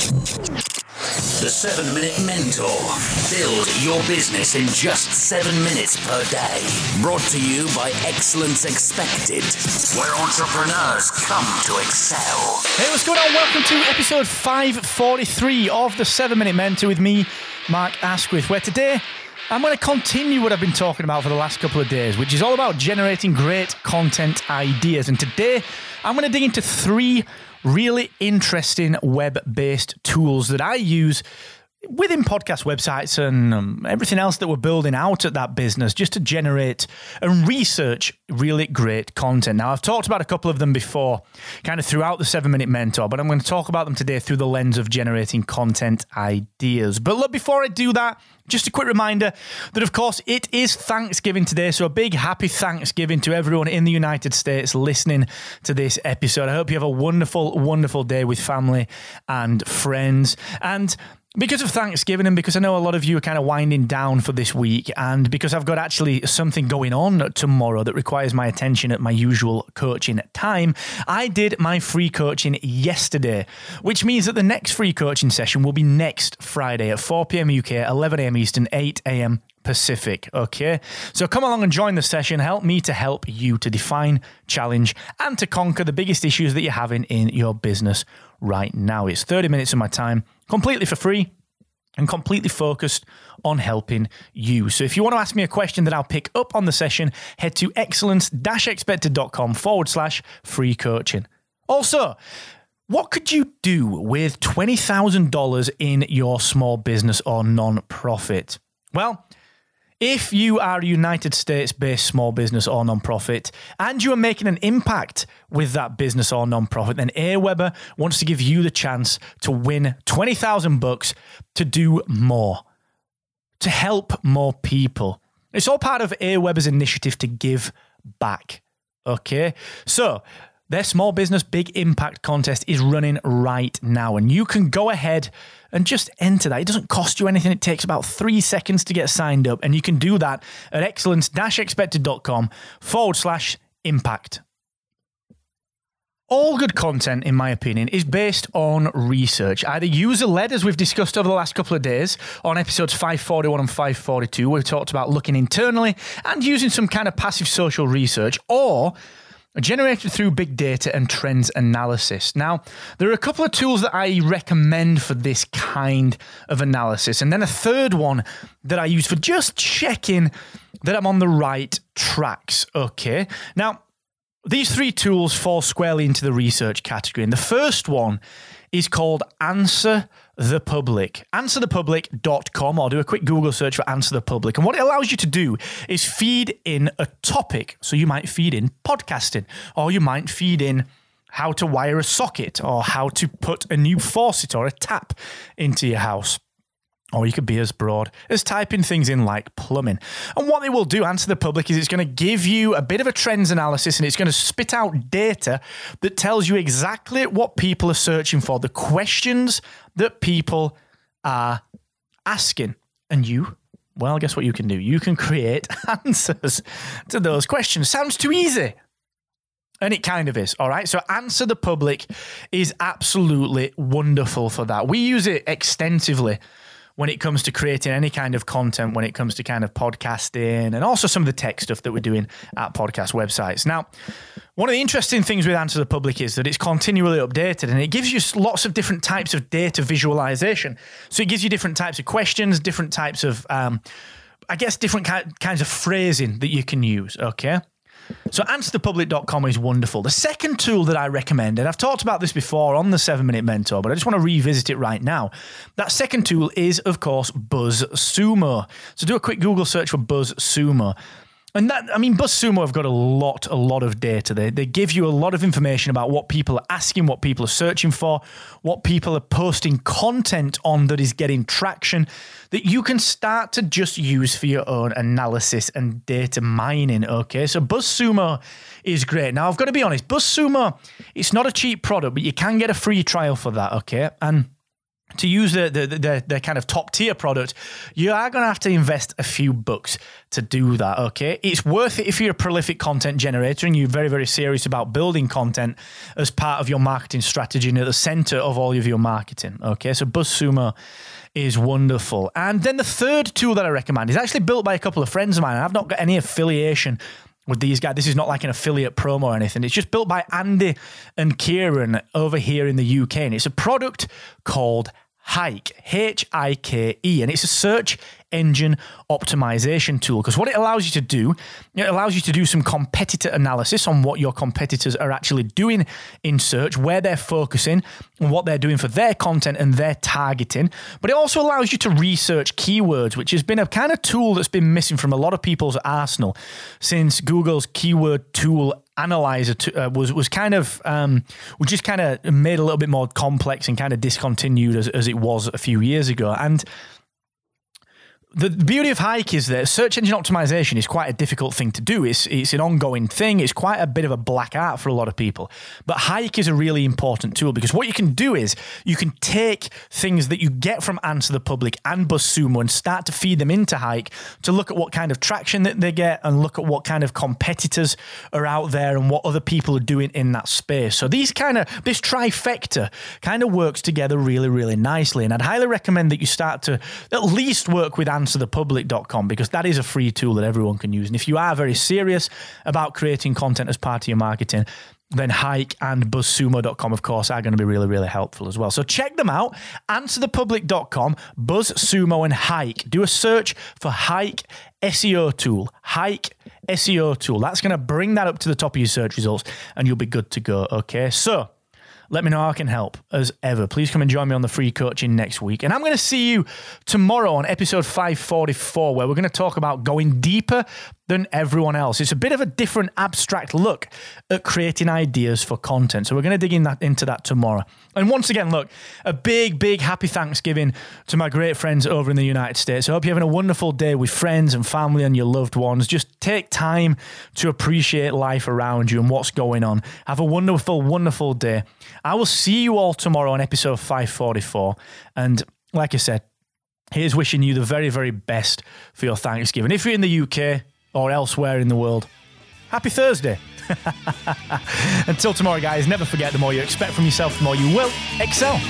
The 7 Minute Mentor. Build your business in just 7 minutes per day. Brought to you by Excellence Expected, where entrepreneurs come to excel. Hey, what's going on? Welcome to episode 543 of the 7 Minute Mentor with me, Mark Asquith, where today I'm going to continue what I've been talking about for the last couple of days, which is all about generating great content ideas. And today I'm going to dig into three really interesting web based tools that I use within podcast websites and um, everything else that we're building out at that business just to generate and research really great content. Now, I've talked about a couple of them before, kind of throughout the seven minute mentor, but I'm going to talk about them today through the lens of generating content ideas. But look, before I do that, just a quick reminder that, of course, it is Thanksgiving today. So, a big happy Thanksgiving to everyone in the United States listening to this episode. I hope you have a wonderful, wonderful day with family and friends. And because of Thanksgiving and because I know a lot of you are kind of winding down for this week, and because I've got actually something going on tomorrow that requires my attention at my usual coaching time, I did my free coaching yesterday, which means that the next free coaching session will be next Friday at 4 p.m. UK, 11 a.m. Eastern, 8 a.m. Pacific. Okay. So come along and join the session. Help me to help you to define, challenge, and to conquer the biggest issues that you're having in your business right now. It's 30 minutes of my time completely for free and completely focused on helping you. So if you want to ask me a question that I'll pick up on the session, head to excellence-expected.com forward slash free coaching. Also, what could you do with $20,000 in your small business or non-profit? Well, if you are a United States based small business or nonprofit and you are making an impact with that business or nonprofit, then Aweber wants to give you the chance to win 20,000 bucks to do more, to help more people. It's all part of Aweber's initiative to give back. Okay? So, their small business big impact contest is running right now, and you can go ahead and just enter that. It doesn't cost you anything. It takes about three seconds to get signed up, and you can do that at excellence-expected.com forward slash impact. All good content, in my opinion, is based on research, either user led, as we've discussed over the last couple of days on episodes 541 and 542. We've talked about looking internally and using some kind of passive social research, or generated through big data and trends analysis. Now, there are a couple of tools that I recommend for this kind of analysis, and then a third one that I use for just checking that I'm on the right tracks. Okay. Now, these three tools fall squarely into the research category, and the first one is called Answer the Public. AnswerThePublic.com or do a quick Google search for Answer the Public. And what it allows you to do is feed in a topic. So you might feed in podcasting, or you might feed in how to wire a socket, or how to put a new faucet or a tap into your house. Or you could be as broad as typing things in like plumbing. And what they will do, answer the public, is it's going to give you a bit of a trends analysis and it's going to spit out data that tells you exactly what people are searching for, the questions that people are asking. And you, well, guess what you can do? You can create answers to those questions. Sounds too easy. And it kind of is. All right. So, Answer the Public is absolutely wonderful for that. We use it extensively when it comes to creating any kind of content, when it comes to kind of podcasting and also some of the tech stuff that we're doing at podcast websites. Now, one of the interesting things with Answer the Public is that it's continually updated and it gives you lots of different types of data visualization. So it gives you different types of questions, different types of, um, I guess, different kinds of phrasing that you can use. Okay. So answerthepublic.com is wonderful. The second tool that I recommend, and I've talked about this before on the 7 Minute Mentor, but I just want to revisit it right now. That second tool is, of course, BuzzSumo. So do a quick Google search for BuzzSumo. And that, I mean, BuzzSumo have got a lot, a lot of data. They, they give you a lot of information about what people are asking, what people are searching for, what people are posting content on that is getting traction that you can start to just use for your own analysis and data mining. Okay, so BuzzSumo is great. Now, I've got to be honest, BuzzSumo, it's not a cheap product, but you can get a free trial for that. Okay, and to use the, the, the, the, kind of top tier product, you are going to have to invest a few bucks to do that. Okay. It's worth it if you're a prolific content generator and you're very, very serious about building content as part of your marketing strategy and at the center of all of your marketing. Okay. So BuzzSumo is wonderful. And then the third tool that I recommend is actually built by a couple of friends of mine. I've not got any affiliation with these guys. This is not like an affiliate promo or anything. It's just built by Andy and Kieran over here in the UK. And it's a product called Hike, H I K E, and it's a search engine optimization tool because what it allows you to do, it allows you to do some competitor analysis on what your competitors are actually doing in search, where they're focusing, and what they're doing for their content and their targeting. But it also allows you to research keywords, which has been a kind of tool that's been missing from a lot of people's arsenal since Google's keyword tool analyzer to, uh, was was kind of um, was just kind of made a little bit more complex and kind of discontinued as, as it was a few years ago. And the beauty of Hike is that search engine optimization is quite a difficult thing to do. It's, it's an ongoing thing. It's quite a bit of a black art for a lot of people. But Hike is a really important tool because what you can do is you can take things that you get from Answer the Public and BuzzSumo and start to feed them into Hike to look at what kind of traction that they get and look at what kind of competitors are out there and what other people are doing in that space. So these kind of, this trifecta kind of works together really, really nicely. And I'd highly recommend that you start to at least work with answerthepublic.com because that is a free tool that everyone can use. And if you are very serious about creating content as part of your marketing, then Hike and BuzzSumo.com, of course, are going to be really, really helpful as well. So check them out. AnswerThePublic.com, BuzzSumo, and Hike. Do a search for Hike SEO tool. Hike SEO tool. That's going to bring that up to the top of your search results, and you'll be good to go. Okay, so let me know how I can help as ever. Please come and join me on the free coaching next week. And I'm going to see you tomorrow on episode 544, where we're going to talk about going deeper than everyone else. It's a bit of a different abstract look at creating ideas for content. So we're going to dig in that, into that tomorrow. And once again, look, a big, big happy Thanksgiving to my great friends over in the United States. I hope you're having a wonderful day with friends and family and your loved ones. Just take time to appreciate life around you and what's going on. Have a wonderful, wonderful day. I will see you all tomorrow on episode 544. And like I said, here's wishing you the very, very best for your Thanksgiving. If you're in the UK, or elsewhere in the world. Happy Thursday. Until tomorrow, guys, never forget the more you expect from yourself, the more you will excel.